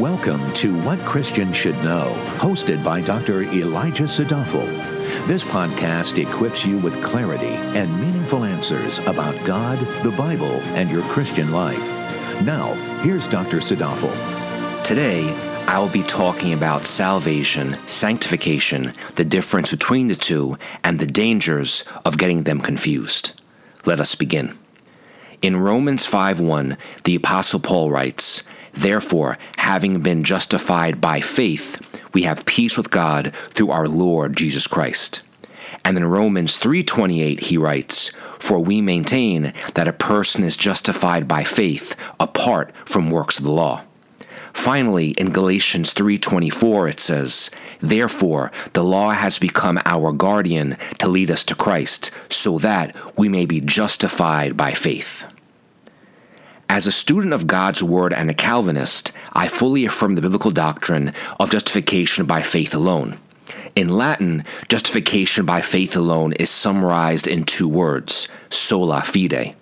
Welcome to What Christians Should Know, hosted by Dr. Elijah Sadaphal. This podcast equips you with clarity and meaningful answers about God, the Bible, and your Christian life. Now, here's Dr. Sadaphal. Today, I will be talking about salvation, sanctification, the difference between the two, and the dangers of getting them confused. Let us begin. In Romans 5:1, the apostle Paul writes, Therefore, having been justified by faith, we have peace with God through our Lord Jesus Christ. And in Romans 3:28 he writes, "For we maintain that a person is justified by faith apart from works of the law." Finally, in Galatians 3:24 it says, "Therefore the law has become our guardian to lead us to Christ, so that we may be justified by faith." As a student of God's Word and a Calvinist, I fully affirm the biblical doctrine of justification by faith alone. In Latin, justification by faith alone is summarized in two words sola fide.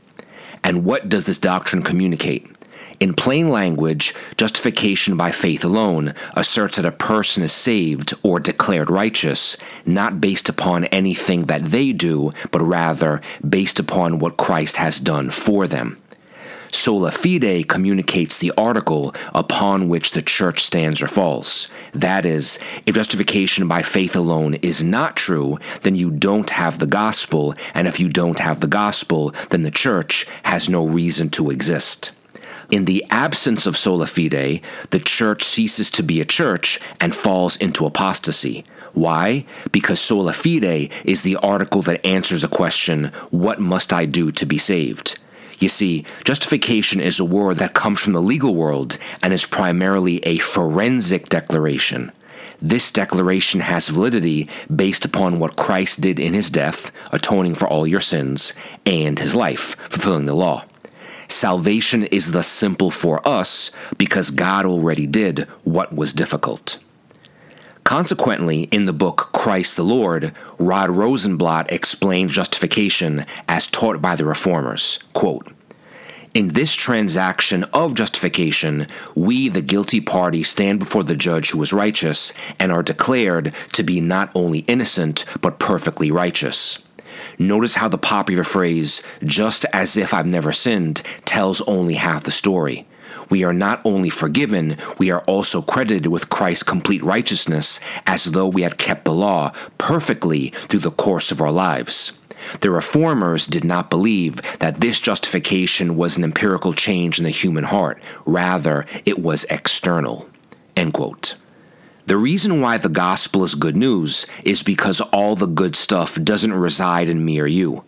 And what does this doctrine communicate? In plain language, justification by faith alone asserts that a person is saved or declared righteous, not based upon anything that they do, but rather based upon what Christ has done for them. Sola fide communicates the article upon which the church stands or falls. That is, if justification by faith alone is not true, then you don't have the gospel, and if you don't have the gospel, then the church has no reason to exist. In the absence of sola fide, the church ceases to be a church and falls into apostasy. Why? Because sola fide is the article that answers the question, What must I do to be saved? You see, justification is a word that comes from the legal world and is primarily a forensic declaration. This declaration has validity based upon what Christ did in his death, atoning for all your sins, and his life, fulfilling the law. Salvation is thus simple for us because God already did what was difficult. Consequently, in the book Christ the Lord, Rod Rosenbladt explained justification as taught by the Reformers. Quote, in this transaction of justification, we, the guilty party, stand before the judge who is righteous and are declared to be not only innocent, but perfectly righteous. Notice how the popular phrase, just as if I've never sinned, tells only half the story we are not only forgiven, we are also credited with Christ's complete righteousness as though we had kept the law perfectly through the course of our lives. The reformers did not believe that this justification was an empirical change in the human heart. Rather, it was external. End quote. The reason why the gospel is good news is because all the good stuff doesn't reside in me or you.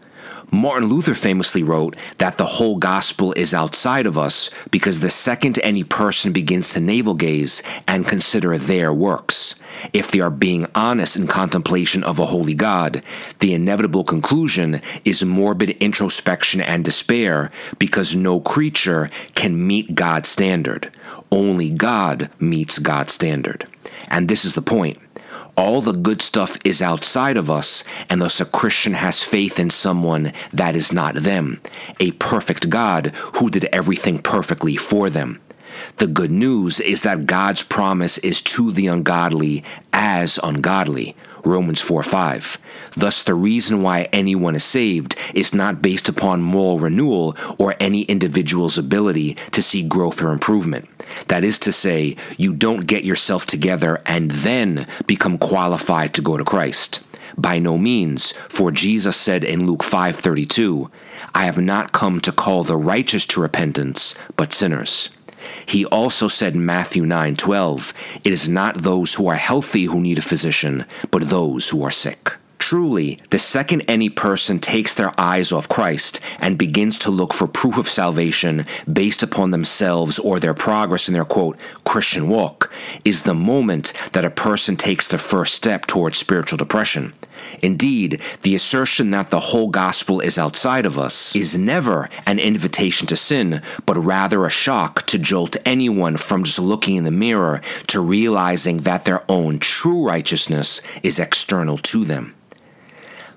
Martin Luther famously wrote that the whole gospel is outside of us because the second any person begins to navel gaze and consider their works, if they are being honest in contemplation of a holy God, the inevitable conclusion is morbid introspection and despair because no creature can meet God's standard. Only God meets God's standard. And this is the point. All the good stuff is outside of us, and thus a Christian has faith in someone that is not them, a perfect God who did everything perfectly for them. The good news is that God's promise is to the ungodly as ungodly. Romans 4 5. Thus, the reason why anyone is saved is not based upon moral renewal or any individual's ability to see growth or improvement. That is to say, you don't get yourself together and then become qualified to go to Christ. By no means, for Jesus said in Luke 5:32, I have not come to call the righteous to repentance, but sinners. He also said in Matthew 9:12, It is not those who are healthy who need a physician, but those who are sick. Truly, the second any person takes their eyes off Christ and begins to look for proof of salvation based upon themselves or their progress in their quote, Christian walk, is the moment that a person takes the first step towards spiritual depression. Indeed, the assertion that the whole gospel is outside of us is never an invitation to sin, but rather a shock to jolt anyone from just looking in the mirror to realizing that their own true righteousness is external to them.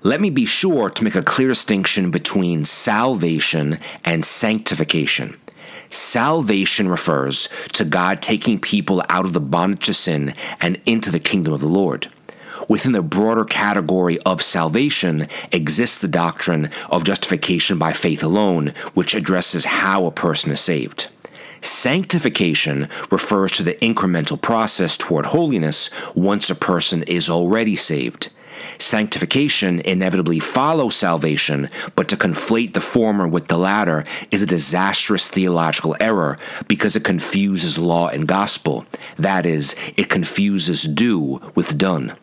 Let me be sure to make a clear distinction between salvation and sanctification. Salvation refers to God taking people out of the bondage of sin and into the kingdom of the Lord. Within the broader category of salvation exists the doctrine of justification by faith alone, which addresses how a person is saved. Sanctification refers to the incremental process toward holiness once a person is already saved. Sanctification inevitably follows salvation, but to conflate the former with the latter is a disastrous theological error because it confuses law and gospel. That is, it confuses do with done.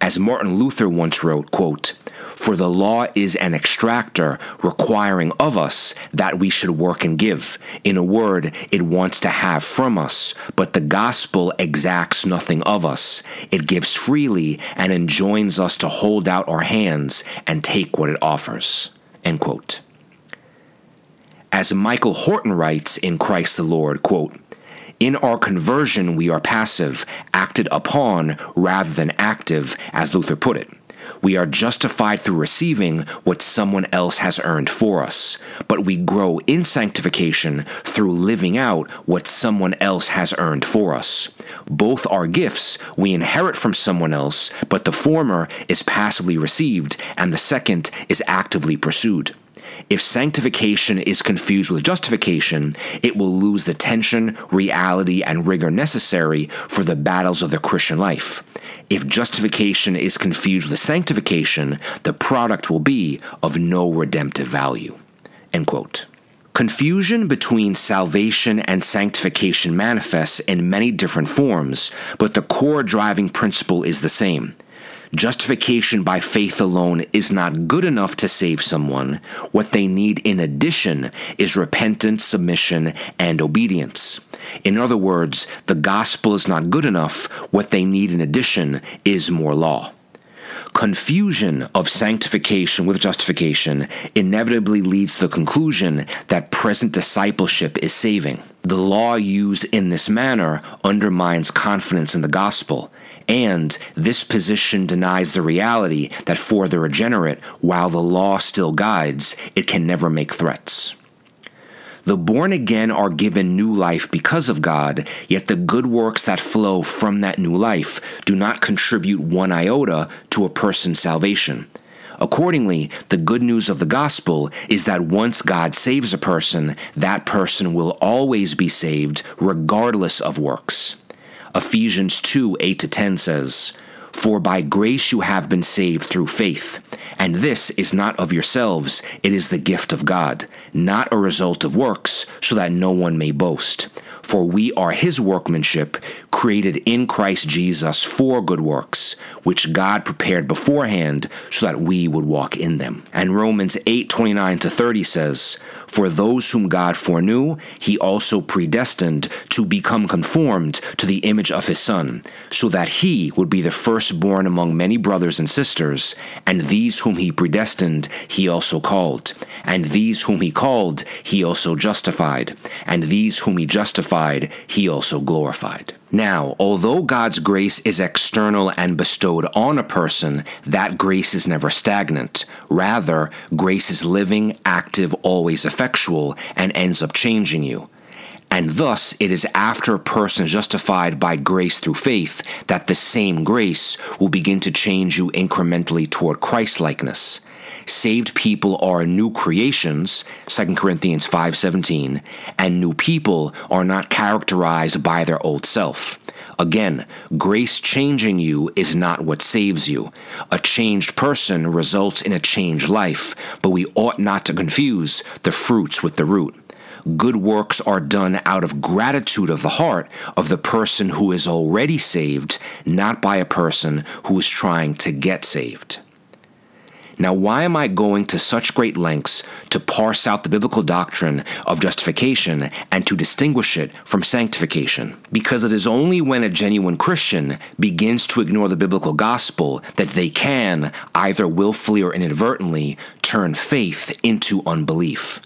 As Martin Luther once wrote, quote, for the law is an extractor requiring of us that we should work and give. In a word, it wants to have from us, but the gospel exacts nothing of us. It gives freely and enjoins us to hold out our hands and take what it offers. End quote. As Michael Horton writes in Christ the Lord, quote, in our conversion, we are passive, acted upon rather than active, as Luther put it. We are justified through receiving what someone else has earned for us, but we grow in sanctification through living out what someone else has earned for us. Both are gifts we inherit from someone else, but the former is passively received and the second is actively pursued. If sanctification is confused with justification, it will lose the tension, reality, and rigor necessary for the battles of the Christian life. If justification is confused with sanctification, the product will be of no redemptive value. End quote. Confusion between salvation and sanctification manifests in many different forms, but the core driving principle is the same. Justification by faith alone is not good enough to save someone. What they need in addition is repentance, submission, and obedience. In other words, the gospel is not good enough. What they need in addition is more law. Confusion of sanctification with justification inevitably leads to the conclusion that present discipleship is saving. The law used in this manner undermines confidence in the gospel and this position denies the reality that for the regenerate, while the law still guides, it can never make threats. The born again are given new life because of God, yet the good works that flow from that new life do not contribute one iota to a person's salvation. Accordingly, the good news of the gospel is that once God saves a person, that person will always be saved regardless of works. Ephesians 2 8 to 10 says, For by grace you have been saved through faith. And this is not of yourselves, it is the gift of God, not a result of works, so that no one may boast. For we are his workmanship, created in Christ Jesus for good works, which God prepared beforehand so that we would walk in them. And Romans 8 29 to 30 says, For those whom God foreknew, he also predestined to become conformed to the image of his Son, so that he would be the firstborn among many brothers and sisters, and these whom he predestined, he also called. And these whom he called, he also justified. And these whom he justified, he also glorified. Now, although God's grace is external and bestowed on a person, that grace is never stagnant. Rather, grace is living, active, always effectual, and ends up changing you. And thus, it is after a person is justified by grace through faith that the same grace will begin to change you incrementally toward Christlikeness. Saved people are new creations, 2 Corinthians 5:17, and new people are not characterized by their old self. Again, grace changing you is not what saves you. A changed person results in a changed life, but we ought not to confuse the fruits with the root good works are done out of gratitude of the heart of the person who is already saved, not by a person who is trying to get saved. Now, why am I going to such great lengths to parse out the biblical doctrine of justification and to distinguish it from sanctification? Because it is only when a genuine Christian begins to ignore the biblical gospel that they can, either willfully or inadvertently, turn faith into unbelief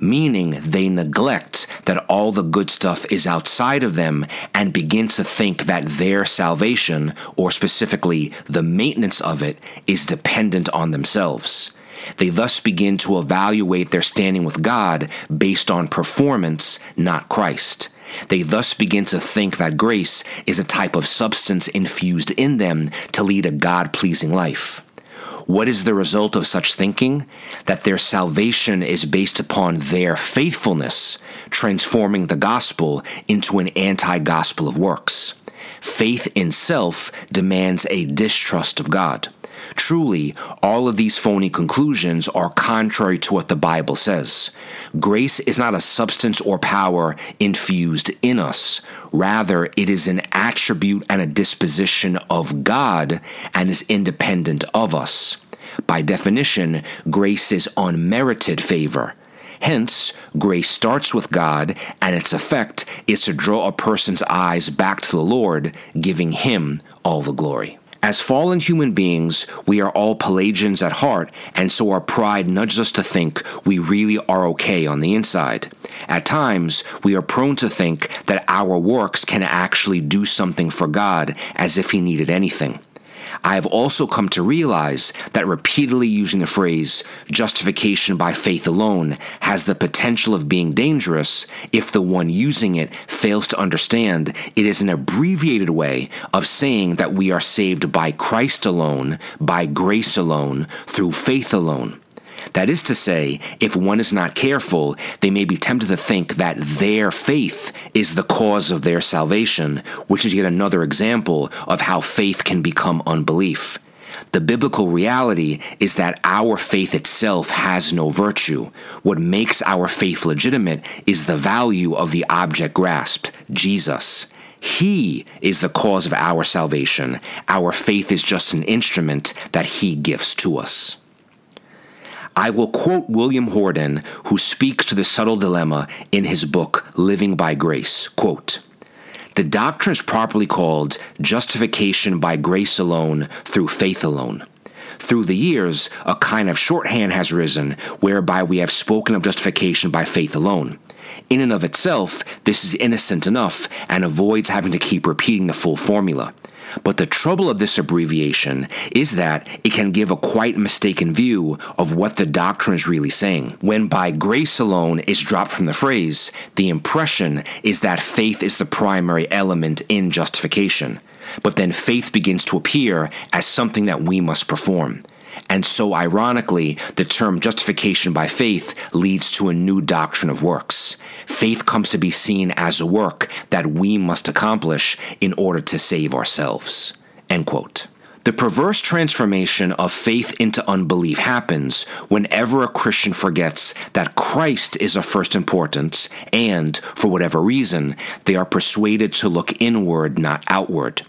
meaning they neglect that all the good stuff is outside of them and begin to think that their salvation, or specifically the maintenance of it, is dependent on themselves. They thus begin to evaluate their standing with God based on performance, not Christ. They thus begin to think that grace is a type of substance infused in them to lead a God pleasing life. What is the result of such thinking? That their salvation is based upon their faithfulness, transforming the gospel into an anti gospel of works. Faith in self demands a distrust of God. Truly, all of these phony conclusions are contrary to what the Bible says. Grace is not a substance or power infused in us. Rather, it is an attribute and a disposition of God and is independent of us. By definition, grace is unmerited favor. Hence, grace starts with God, and its effect is to draw a person's eyes back to the Lord, giving Him all the glory. As fallen human beings, we are all Pelagians at heart, and so our pride nudges us to think we really are okay on the inside. At times, we are prone to think that our works can actually do something for God as if He needed anything. I have also come to realize that repeatedly using the phrase justification by faith alone has the potential of being dangerous if the one using it fails to understand it is an abbreviated way of saying that we are saved by Christ alone, by grace alone, through faith alone. That is to say, if one is not careful, they may be tempted to think that their faith is the cause of their salvation, which is yet another example of how faith can become unbelief. The biblical reality is that our faith itself has no virtue. What makes our faith legitimate is the value of the object grasped, Jesus. He is the cause of our salvation. Our faith is just an instrument that He gives to us. I will quote William Hordern, who speaks to the subtle dilemma in his book, Living by Grace. Quote, the doctrine is properly called justification by grace alone through faith alone. Through the years, a kind of shorthand has risen whereby we have spoken of justification by faith alone. In and of itself, this is innocent enough and avoids having to keep repeating the full formula. But the trouble of this abbreviation is that it can give a quite mistaken view of what the doctrine is really saying. When by grace alone is dropped from the phrase, the impression is that faith is the primary element in justification. But then faith begins to appear as something that we must perform. And so, ironically, the term justification by faith leads to a new doctrine of works. Faith comes to be seen as a work that we must accomplish in order to save ourselves. End quote. The perverse transformation of faith into unbelief happens whenever a Christian forgets that Christ is of first importance and, for whatever reason, they are persuaded to look inward, not outward.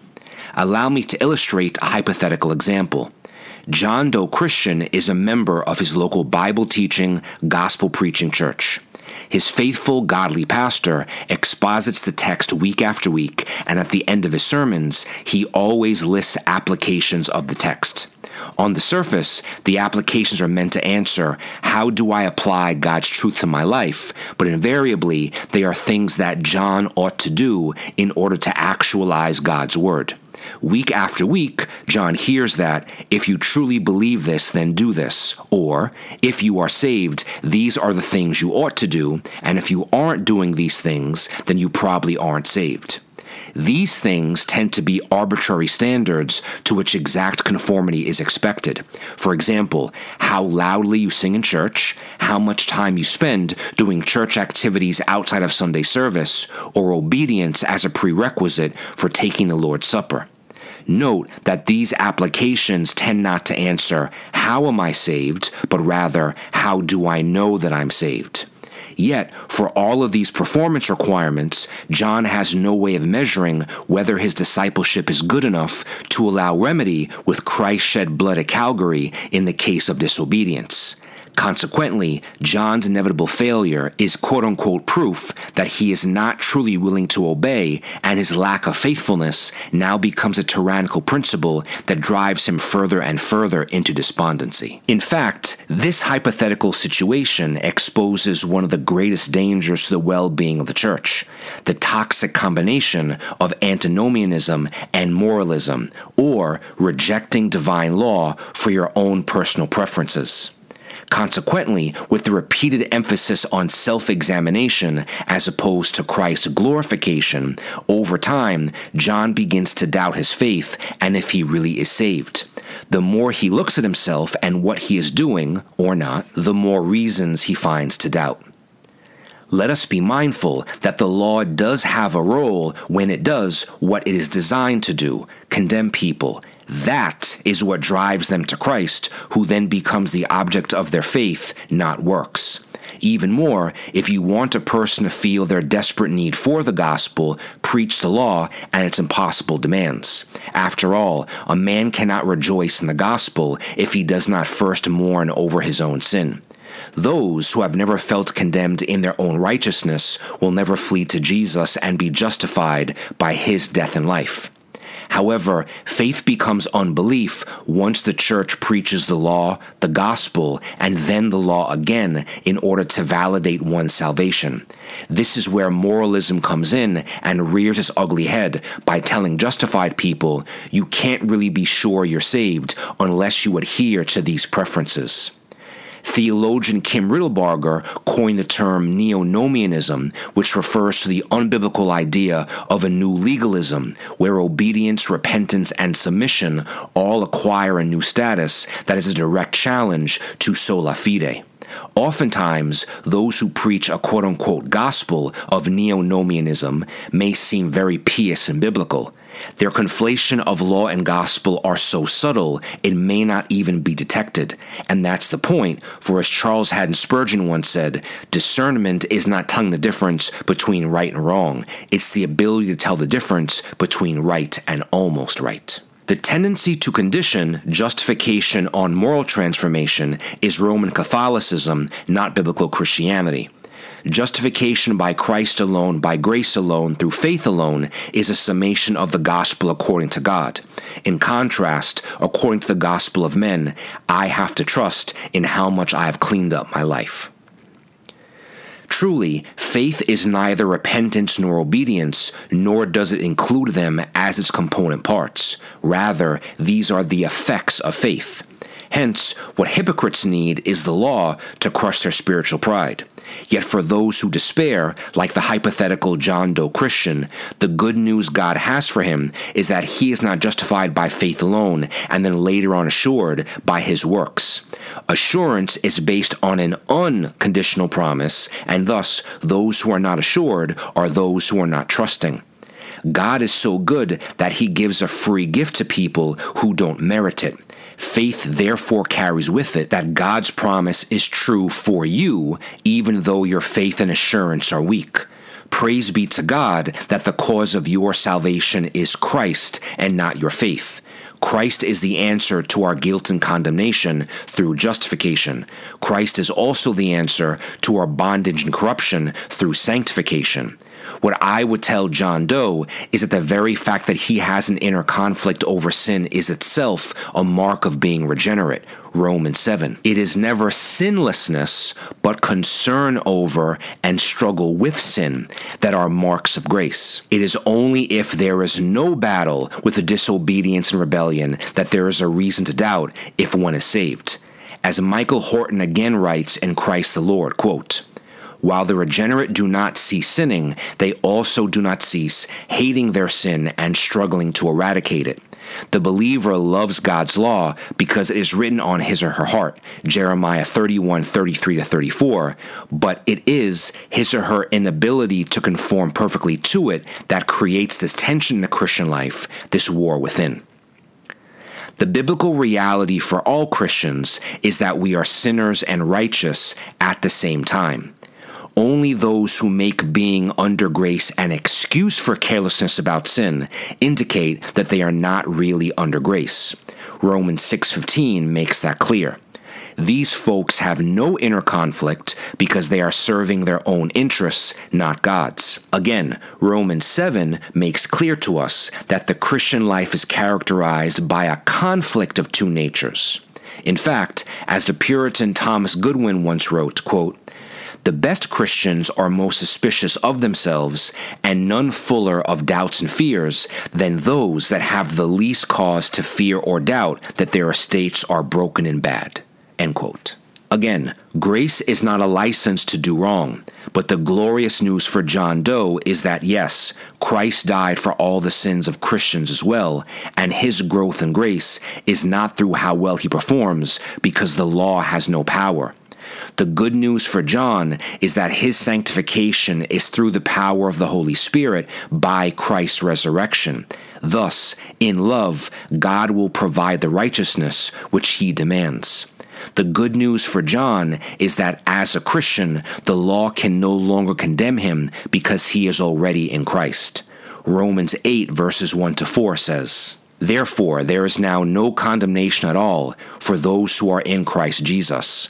Allow me to illustrate a hypothetical example. John Doe Christian is a member of his local Bible teaching, gospel preaching church. His faithful, godly pastor exposits the text week after week, and at the end of his sermons, he always lists applications of the text. On the surface, the applications are meant to answer, How do I apply God's truth to my life? But invariably, they are things that John ought to do in order to actualize God's word. Week after week, John hears that, if you truly believe this, then do this. Or, if you are saved, these are the things you ought to do, and if you aren't doing these things, then you probably aren't saved. These things tend to be arbitrary standards to which exact conformity is expected. For example, how loudly you sing in church, how much time you spend doing church activities outside of Sunday service, or obedience as a prerequisite for taking the Lord's Supper. Note that these applications tend not to answer, How am I saved? but rather, How do I know that I'm saved? Yet, for all of these performance requirements, John has no way of measuring whether his discipleship is good enough to allow remedy with Christ shed blood at Calvary in the case of disobedience. Consequently, John's inevitable failure is quote unquote proof that he is not truly willing to obey, and his lack of faithfulness now becomes a tyrannical principle that drives him further and further into despondency. In fact, this hypothetical situation exposes one of the greatest dangers to the well being of the church the toxic combination of antinomianism and moralism, or rejecting divine law for your own personal preferences. Consequently, with the repeated emphasis on self examination as opposed to Christ's glorification, over time, John begins to doubt his faith and if he really is saved. The more he looks at himself and what he is doing, or not, the more reasons he finds to doubt. Let us be mindful that the law does have a role when it does what it is designed to do condemn people that is what drives them to Christ, who then becomes the object of their faith, not works. Even more, if you want a person to feel their desperate need for the gospel, preach the law and its impossible demands. After all, a man cannot rejoice in the gospel if he does not first mourn over his own sin. Those who have never felt condemned in their own righteousness will never flee to Jesus and be justified by his death and life. However, faith becomes unbelief once the church preaches the law, the gospel, and then the law again in order to validate one's salvation. This is where moralism comes in and rears its ugly head by telling justified people you can't really be sure you're saved unless you adhere to these preferences. Theologian Kim Riddlebarger coined the term neo-nomianism, which refers to the unbiblical idea of a new legalism, where obedience, repentance, and submission all acquire a new status that is a direct challenge to sola fide. Oftentimes, those who preach a quote unquote gospel of neo nomianism may seem very pious and biblical. Their conflation of law and gospel are so subtle it may not even be detected. And that's the point, for as Charles Haddon Spurgeon once said, discernment is not telling the difference between right and wrong, it's the ability to tell the difference between right and almost right. The tendency to condition justification on moral transformation is Roman Catholicism, not biblical Christianity. Justification by Christ alone, by grace alone, through faith alone, is a summation of the gospel according to God. In contrast, according to the gospel of men, I have to trust in how much I have cleaned up my life. Truly, faith is neither repentance nor obedience, nor does it include them as its component parts. Rather, these are the effects of faith. Hence, what hypocrites need is the law to crush their spiritual pride. Yet for those who despair, like the hypothetical John Doe Christian, the good news God has for him is that he is not justified by faith alone, and then later on assured by his works. Assurance is based on an unconditional promise, and thus those who are not assured are those who are not trusting. God is so good that he gives a free gift to people who don't merit it. Faith therefore carries with it that God's promise is true for you, even though your faith and assurance are weak. Praise be to God that the cause of your salvation is Christ and not your faith. Christ is the answer to our guilt and condemnation through justification. Christ is also the answer to our bondage and corruption through sanctification. What I would tell John Doe is that the very fact that he has an inner conflict over sin is itself a mark of being regenerate. Romans 7. It is never sinlessness, but concern over and struggle with sin that are marks of grace. It is only if there is no battle with the disobedience and rebellion that there is a reason to doubt if one is saved. As Michael Horton again writes in Christ the Lord, quote, while the regenerate do not cease sinning, they also do not cease hating their sin and struggling to eradicate it. The believer loves God's law because it is written on his or her heart, Jeremiah 31 33 to 34, but it is his or her inability to conform perfectly to it that creates this tension in the Christian life, this war within. The biblical reality for all Christians is that we are sinners and righteous at the same time. Only those who make being under grace an excuse for carelessness about sin indicate that they are not really under grace. Romans 6:15 makes that clear. These folks have no inner conflict because they are serving their own interests, not God's. Again, Romans 7 makes clear to us that the Christian life is characterized by a conflict of two natures. In fact, as the Puritan Thomas Goodwin once wrote, quote, the best Christians are most suspicious of themselves, and none fuller of doubts and fears than those that have the least cause to fear or doubt that their estates are broken and bad. End quote. Again, grace is not a license to do wrong, but the glorious news for John Doe is that yes, Christ died for all the sins of Christians as well, and his growth in grace is not through how well he performs, because the law has no power. The good news for John is that his sanctification is through the power of the Holy Spirit by Christ's resurrection. Thus, in love, God will provide the righteousness which he demands. The good news for John is that as a Christian, the law can no longer condemn him because he is already in Christ. Romans 8, verses 1 to 4 says, Therefore, there is now no condemnation at all for those who are in Christ Jesus.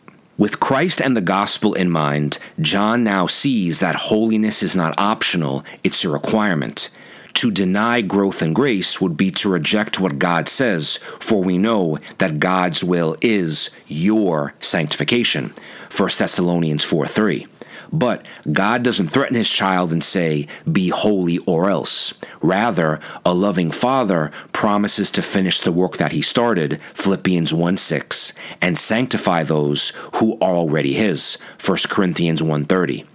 With Christ and the gospel in mind, John now sees that holiness is not optional, it's a requirement. To deny growth and grace would be to reject what God says, for we know that God's will is your sanctification. 1 Thessalonians 4 3. But God doesn't threaten his child and say, Be holy or else. Rather, a loving father promises to finish the work that he started, Philippians 1 6, and sanctify those who are already his, 1 Corinthians 1:30.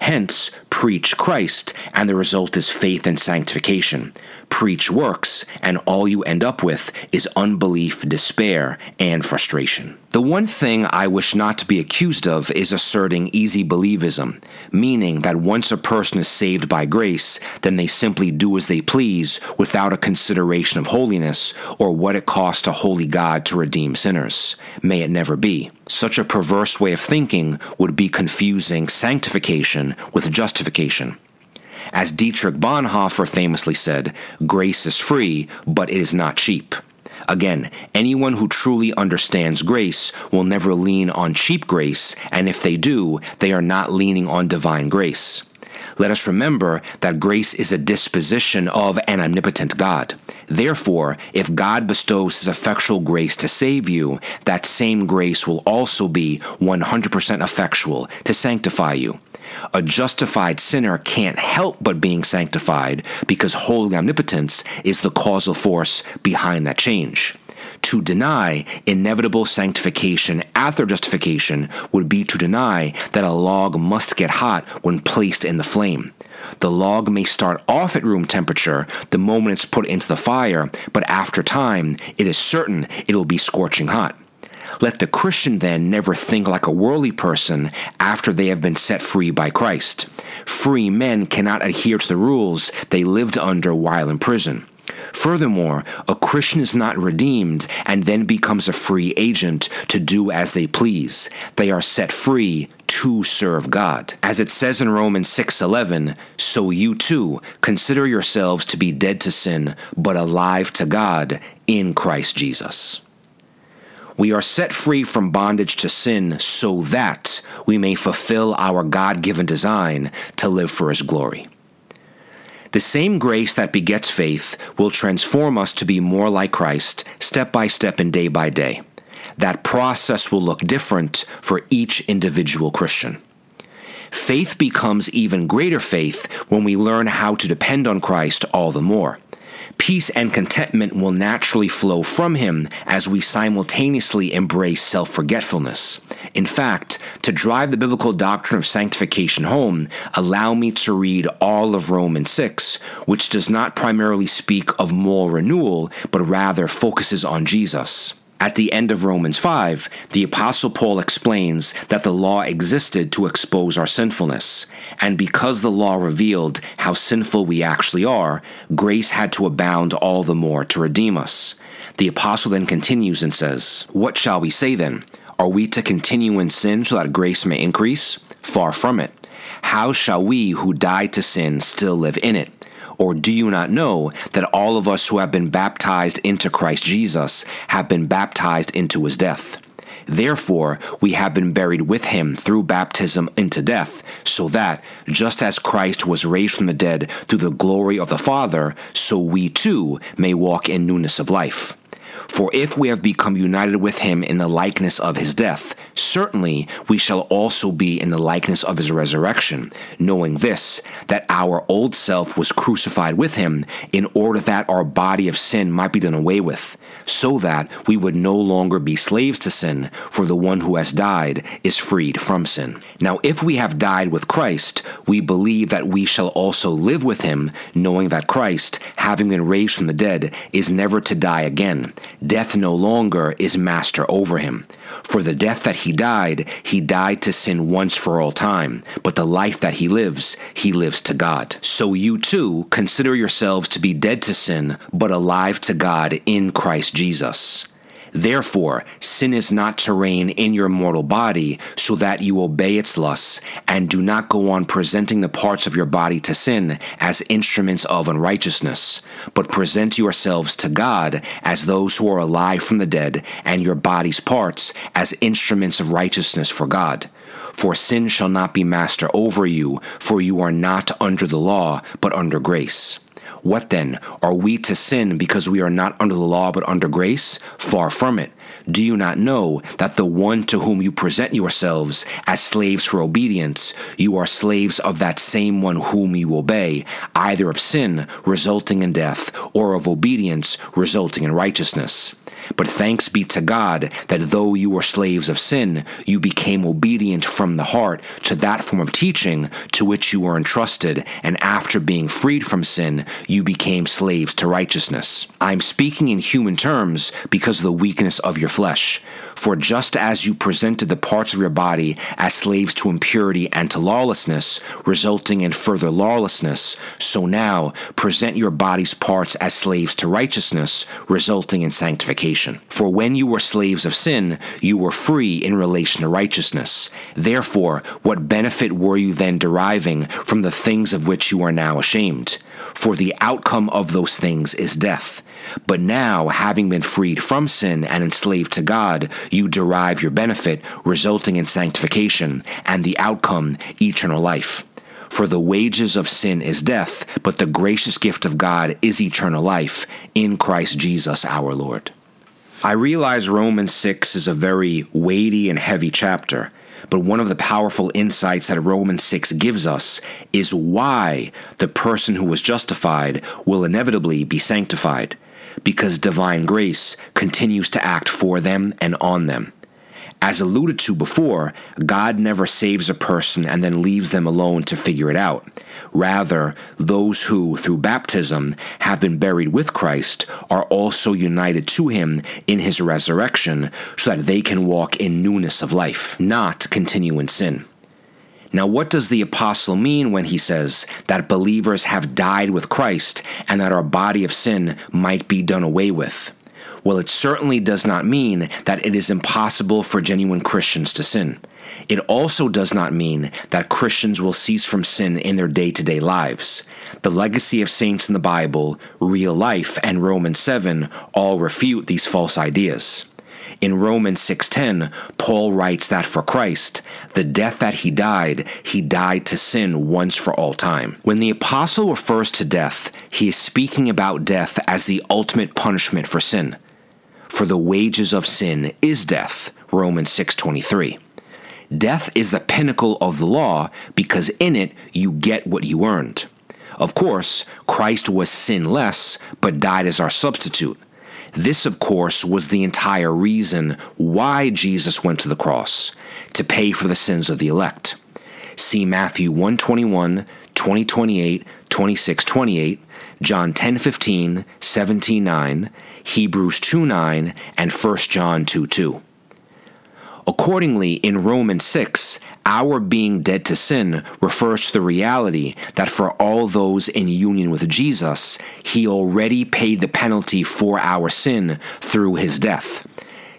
Hence, preach Christ, and the result is faith and sanctification. Preach works, and all you end up with is unbelief, despair, and frustration. The one thing I wish not to be accused of is asserting easy believism, meaning that once a person is saved by grace, then they simply do as they please without a consideration of holiness or what it costs a holy God to redeem sinners. May it never be. Such a perverse way of thinking would be confusing sanctification with justification. As Dietrich Bonhoeffer famously said, grace is free, but it is not cheap. Again, anyone who truly understands grace will never lean on cheap grace, and if they do, they are not leaning on divine grace. Let us remember that grace is a disposition of an omnipotent God. Therefore, if God bestows his effectual grace to save you, that same grace will also be 100% effectual to sanctify you. A justified sinner can't help but being sanctified because holy omnipotence is the causal force behind that change. To deny inevitable sanctification after justification would be to deny that a log must get hot when placed in the flame. The log may start off at room temperature the moment it's put into the fire, but after time, it is certain it will be scorching hot. Let the Christian then never think like a worldly person after they have been set free by Christ. Free men cannot adhere to the rules they lived under while in prison. Furthermore, a Christian is not redeemed and then becomes a free agent to do as they please. They are set free to serve God. As it says in Romans 6:11, so you too consider yourselves to be dead to sin, but alive to God in Christ Jesus. We are set free from bondage to sin so that we may fulfill our God given design to live for His glory. The same grace that begets faith will transform us to be more like Christ step by step and day by day. That process will look different for each individual Christian. Faith becomes even greater faith when we learn how to depend on Christ all the more peace and contentment will naturally flow from him as we simultaneously embrace self forgetfulness. In fact, to drive the biblical doctrine of sanctification home, allow me to read all of Romans 6, which does not primarily speak of moral renewal, but rather focuses on Jesus. At the end of Romans 5, the Apostle Paul explains that the law existed to expose our sinfulness, and because the law revealed how sinful we actually are, grace had to abound all the more to redeem us. The Apostle then continues and says, What shall we say then? Are we to continue in sin so that grace may increase? Far from it. How shall we who died to sin still live in it? Or do you not know that all of us who have been baptized into Christ Jesus have been baptized into his death? Therefore, we have been buried with him through baptism into death, so that, just as Christ was raised from the dead through the glory of the Father, so we too may walk in newness of life. For if we have become united with him in the likeness of his death, certainly we shall also be in the likeness of his resurrection, knowing this, that our old self was crucified with him, in order that our body of sin might be done away with, so that we would no longer be slaves to sin, for the one who has died is freed from sin. Now, if we have died with Christ, we believe that we shall also live with him, knowing that Christ, having been raised from the dead, is never to die again death no longer is master over him. For the death that he died, he died to sin once for all time, but the life that he lives, he lives to God. So you too consider yourselves to be dead to sin, but alive to God in Christ Jesus. Therefore, sin is not to reign in your mortal body, so that you obey its lusts, and do not go on presenting the parts of your body to sin as instruments of unrighteousness, but present yourselves to God as those who are alive from the dead, and your body's parts as instruments of righteousness for God. For sin shall not be master over you, for you are not under the law, but under grace. What then? Are we to sin because we are not under the law but under grace? Far from it. Do you not know that the one to whom you present yourselves as slaves for obedience, you are slaves of that same one whom you obey, either of sin, resulting in death, or of obedience, resulting in righteousness? But thanks be to God that though you were slaves of sin, you became obedient from the heart to that form of teaching to which you were entrusted, and after being freed from sin, you became slaves to righteousness. I'm speaking in human terms because of the weakness of your flesh. For just as you presented the parts of your body as slaves to impurity and to lawlessness, resulting in further lawlessness, so now present your body's parts as slaves to righteousness, resulting in sanctification. For when you were slaves of sin, you were free in relation to righteousness. Therefore, what benefit were you then deriving from the things of which you are now ashamed? For the outcome of those things is death. But now, having been freed from sin and enslaved to God, you derive your benefit, resulting in sanctification, and the outcome, eternal life. For the wages of sin is death, but the gracious gift of God is eternal life in Christ Jesus our Lord. I realize Romans 6 is a very weighty and heavy chapter, but one of the powerful insights that Romans 6 gives us is why the person who was justified will inevitably be sanctified because divine grace continues to act for them and on them. As alluded to before, God never saves a person and then leaves them alone to figure it out. Rather, those who, through baptism, have been buried with Christ are also united to him in his resurrection so that they can walk in newness of life, not continue in sin. Now, what does the apostle mean when he says that believers have died with Christ and that our body of sin might be done away with? Well, it certainly does not mean that it is impossible for genuine Christians to sin. It also does not mean that Christians will cease from sin in their day to day lives. The legacy of saints in the Bible, real life, and Romans 7 all refute these false ideas. In Romans 6:10, Paul writes that for Christ, the death that he died, he died to sin once for all time. When the apostle refers to death, he is speaking about death as the ultimate punishment for sin. For the wages of sin is death, Romans 6:23. Death is the pinnacle of the law because in it you get what you earned. Of course, Christ was sinless but died as our substitute. This, of course, was the entire reason why Jesus went to the cross to pay for the sins of the elect. See Matthew 121, 2028, 26, 28, John 10, 15, 17, 9, Hebrews 2, 9, and 1 John 2, 2. Accordingly, in Romans 6, our being dead to sin refers to the reality that for all those in union with Jesus, he already paid the penalty for our sin through his death.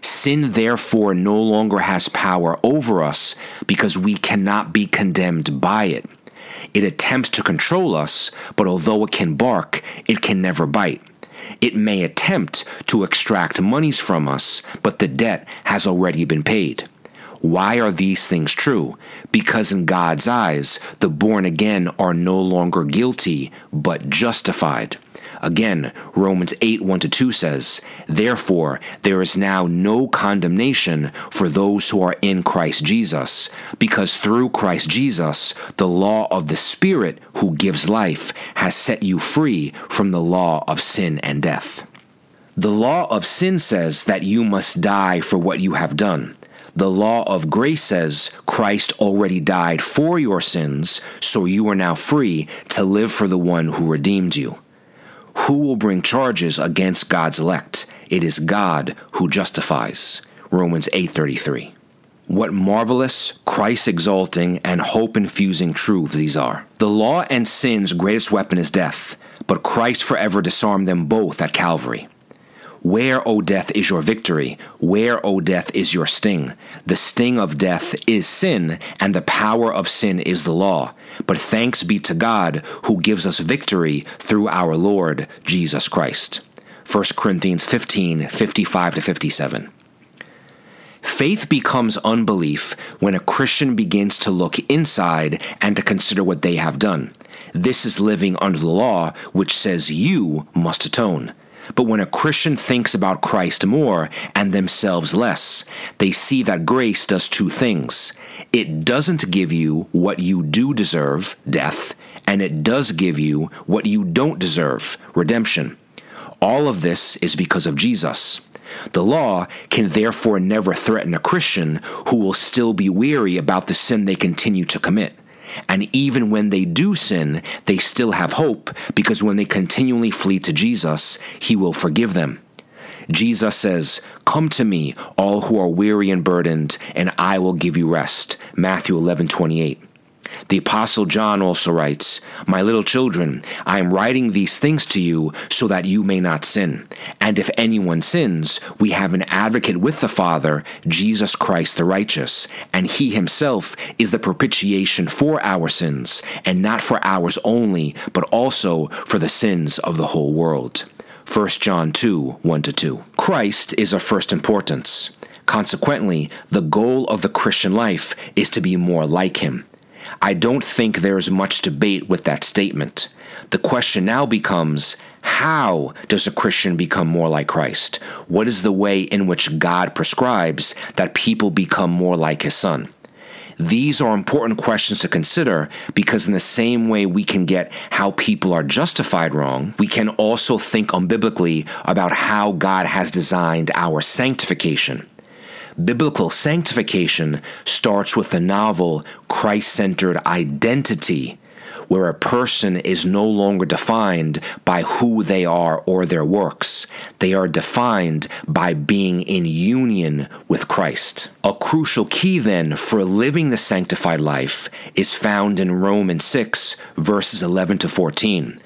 Sin therefore no longer has power over us because we cannot be condemned by it. It attempts to control us, but although it can bark, it can never bite. It may attempt to extract monies from us, but the debt has already been paid. Why are these things true? Because in God's eyes, the born again are no longer guilty, but justified. Again, Romans 8 1 2 says, Therefore, there is now no condemnation for those who are in Christ Jesus, because through Christ Jesus, the law of the Spirit who gives life has set you free from the law of sin and death. The law of sin says that you must die for what you have done. The law of grace says Christ already died for your sins, so you are now free to live for the one who redeemed you. Who will bring charges against God's elect? It is God who justifies. Romans 8:33. What marvelous, Christ exalting, and hope infusing truths these are. The law and sin's greatest weapon is death, but Christ forever disarmed them both at Calvary. Where, O death, is your victory? Where, O death, is your sting? The sting of death is sin, and the power of sin is the law. But thanks be to God who gives us victory through our Lord Jesus Christ. 1 Corinthians 15 55 57. Faith becomes unbelief when a Christian begins to look inside and to consider what they have done. This is living under the law, which says you must atone. But when a Christian thinks about Christ more and themselves less, they see that grace does two things. It doesn't give you what you do deserve, death, and it does give you what you don't deserve, redemption. All of this is because of Jesus. The law can therefore never threaten a Christian who will still be weary about the sin they continue to commit. And even when they do sin, they still have hope because when they continually flee to Jesus, He will forgive them. Jesus says, Come to me, all who are weary and burdened, and I will give you rest. Matthew 11 28. The Apostle John also writes, My little children, I am writing these things to you so that you may not sin. And if anyone sins, we have an advocate with the Father, Jesus Christ the righteous, and he himself is the propitiation for our sins, and not for ours only, but also for the sins of the whole world. 1 John 2 1 2. Christ is of first importance. Consequently, the goal of the Christian life is to be more like him. I don't think there's much debate with that statement. The question now becomes how does a Christian become more like Christ? What is the way in which God prescribes that people become more like his Son? These are important questions to consider because, in the same way we can get how people are justified wrong, we can also think unbiblically about how God has designed our sanctification. Biblical sanctification starts with the novel Christ centered identity, where a person is no longer defined by who they are or their works. They are defined by being in union with Christ. A crucial key, then, for living the sanctified life is found in Romans 6, verses 11 to 14.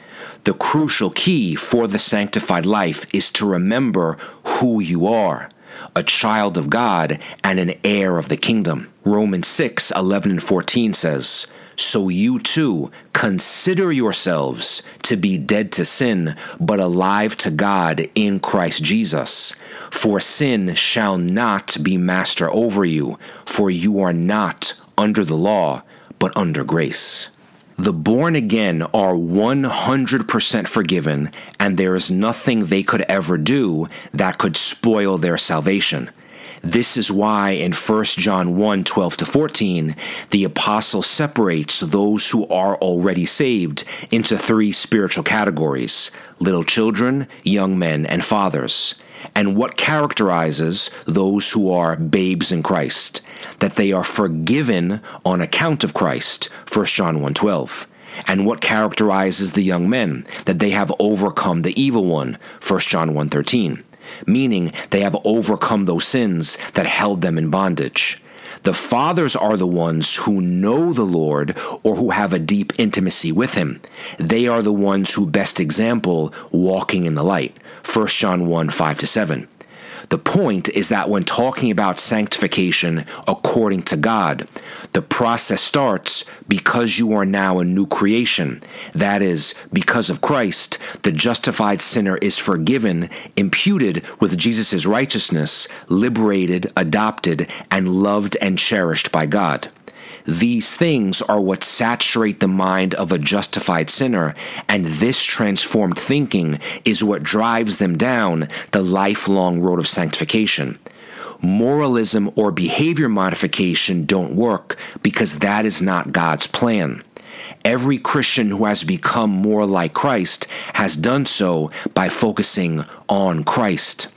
The crucial key for the sanctified life is to remember who you are a child of God, and an heir of the kingdom. Romans 6 11 and 14 says, So you too consider yourselves to be dead to sin, but alive to God in Christ Jesus. For sin shall not be master over you, for you are not under the law, but under grace. The born again are 100% forgiven, and there is nothing they could ever do that could spoil their salvation. This is why in 1 John 1 12 to 14, the apostle separates those who are already saved into three spiritual categories little children, young men, and fathers and what characterizes those who are babes in Christ that they are forgiven on account of Christ 1 John 1:12 and what characterizes the young men that they have overcome the evil one 1 John 1:13 meaning they have overcome those sins that held them in bondage the fathers are the ones who know the Lord or who have a deep intimacy with him. They are the ones who best example walking in the light. 1 John 1 5 to 7. The point is that when talking about sanctification according to God, the process starts because you are now a new creation. That is, because of Christ, the justified sinner is forgiven, imputed with Jesus' righteousness, liberated, adopted, and loved and cherished by God. These things are what saturate the mind of a justified sinner, and this transformed thinking is what drives them down the lifelong road of sanctification. Moralism or behavior modification don't work because that is not God's plan. Every Christian who has become more like Christ has done so by focusing on Christ.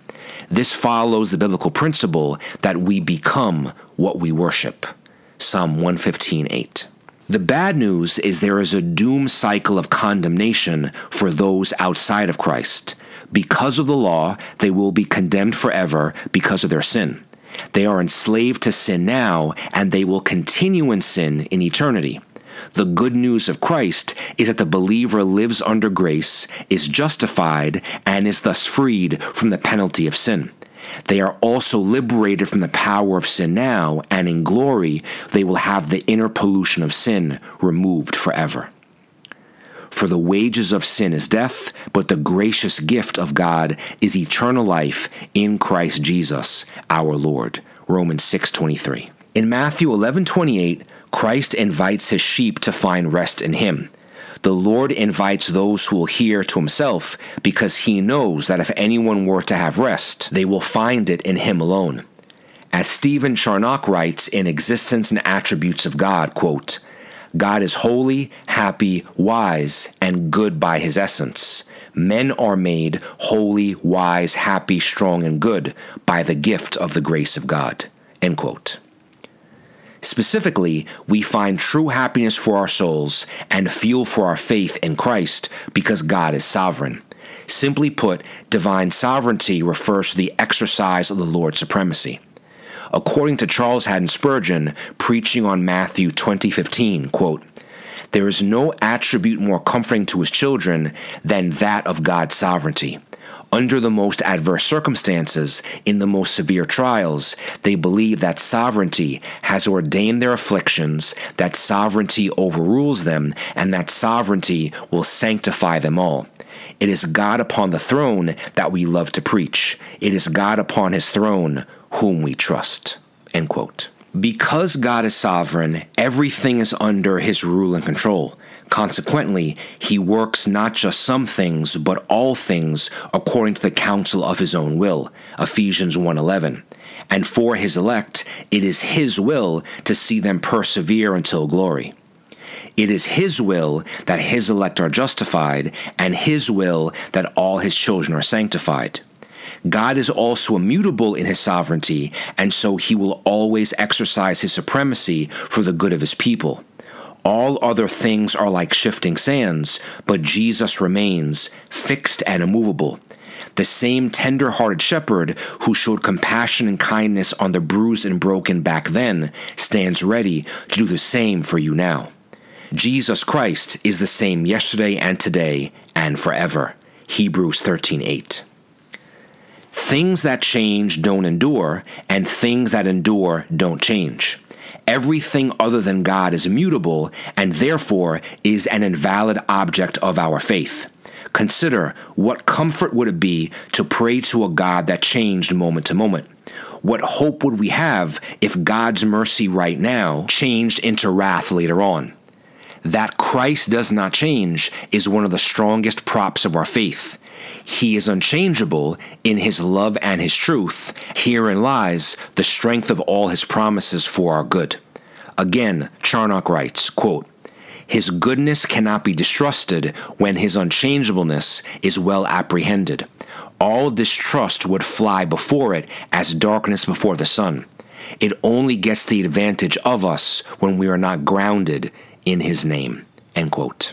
This follows the biblical principle that we become what we worship. Psalm 115:8. The bad news is there is a doom cycle of condemnation for those outside of Christ. Because of the law, they will be condemned forever because of their sin. They are enslaved to sin now, and they will continue in sin in eternity. The good news of Christ is that the believer lives under grace, is justified, and is thus freed from the penalty of sin. They are also liberated from the power of sin now, and in glory they will have the inner pollution of sin removed forever. For the wages of sin is death, but the gracious gift of God is eternal life in Christ Jesus, our Lord. Romans 6:23. In Matthew 11:28, Christ invites his sheep to find rest in him. The Lord invites those who will hear to himself because he knows that if anyone were to have rest, they will find it in him alone. As Stephen Charnock writes in Existence and Attributes of God, quote, God is holy, happy, wise, and good by his essence. Men are made holy, wise, happy, strong, and good by the gift of the grace of God. End quote. Specifically, we find true happiness for our souls and fuel for our faith in Christ because God is sovereign. Simply put, divine sovereignty refers to the exercise of the Lord's supremacy. According to Charles Haddon Spurgeon, preaching on Matthew 20:15, quote, there is no attribute more comforting to his children than that of God's sovereignty. Under the most adverse circumstances, in the most severe trials, they believe that sovereignty has ordained their afflictions, that sovereignty overrules them, and that sovereignty will sanctify them all. It is God upon the throne that we love to preach. It is God upon his throne whom we trust. End quote. Because God is sovereign, everything is under his rule and control. Consequently, he works not just some things, but all things according to the counsel of his own will. Ephesians 1:11. And for his elect, it is his will to see them persevere until glory. It is his will that his elect are justified, and his will that all his children are sanctified. God is also immutable in his sovereignty, and so he will always exercise his supremacy for the good of his people. All other things are like shifting sands, but Jesus remains fixed and immovable. The same tender hearted shepherd who showed compassion and kindness on the bruised and broken back then stands ready to do the same for you now. Jesus Christ is the same yesterday and today and forever. Hebrews 13:8. Things that change don't endure, and things that endure don't change. Everything other than God is immutable and therefore is an invalid object of our faith. Consider what comfort would it be to pray to a God that changed moment to moment? What hope would we have if God's mercy right now changed into wrath later on? That Christ does not change is one of the strongest props of our faith. He is unchangeable in his love and his truth. Herein lies the strength of all his promises for our good. Again, Charnock writes, quote, his goodness cannot be distrusted when his unchangeableness is well apprehended. All distrust would fly before it as darkness before the sun. It only gets the advantage of us when we are not grounded in his name. End quote.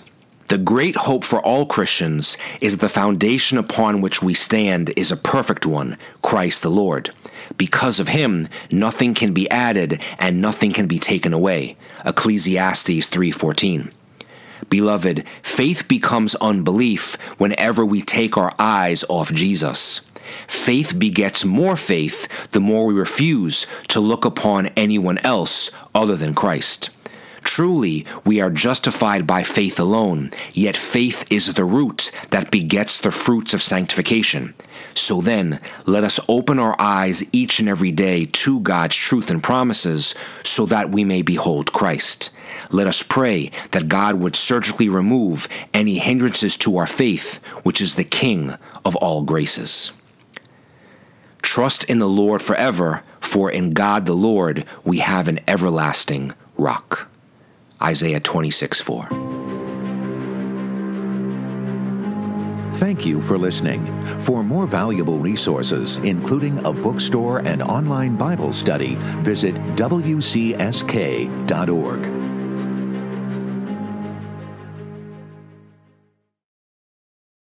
The great hope for all Christians is that the foundation upon which we stand is a perfect one, Christ the Lord. Because of him, nothing can be added and nothing can be taken away. Ecclesiastes 3:14. Beloved, faith becomes unbelief whenever we take our eyes off Jesus. Faith begets more faith the more we refuse to look upon anyone else other than Christ. Truly, we are justified by faith alone, yet faith is the root that begets the fruits of sanctification. So then, let us open our eyes each and every day to God's truth and promises so that we may behold Christ. Let us pray that God would surgically remove any hindrances to our faith, which is the King of all graces. Trust in the Lord forever, for in God the Lord we have an everlasting rock. Isaiah 26 4. Thank you for listening. For more valuable resources, including a bookstore and online Bible study, visit wcsk.org.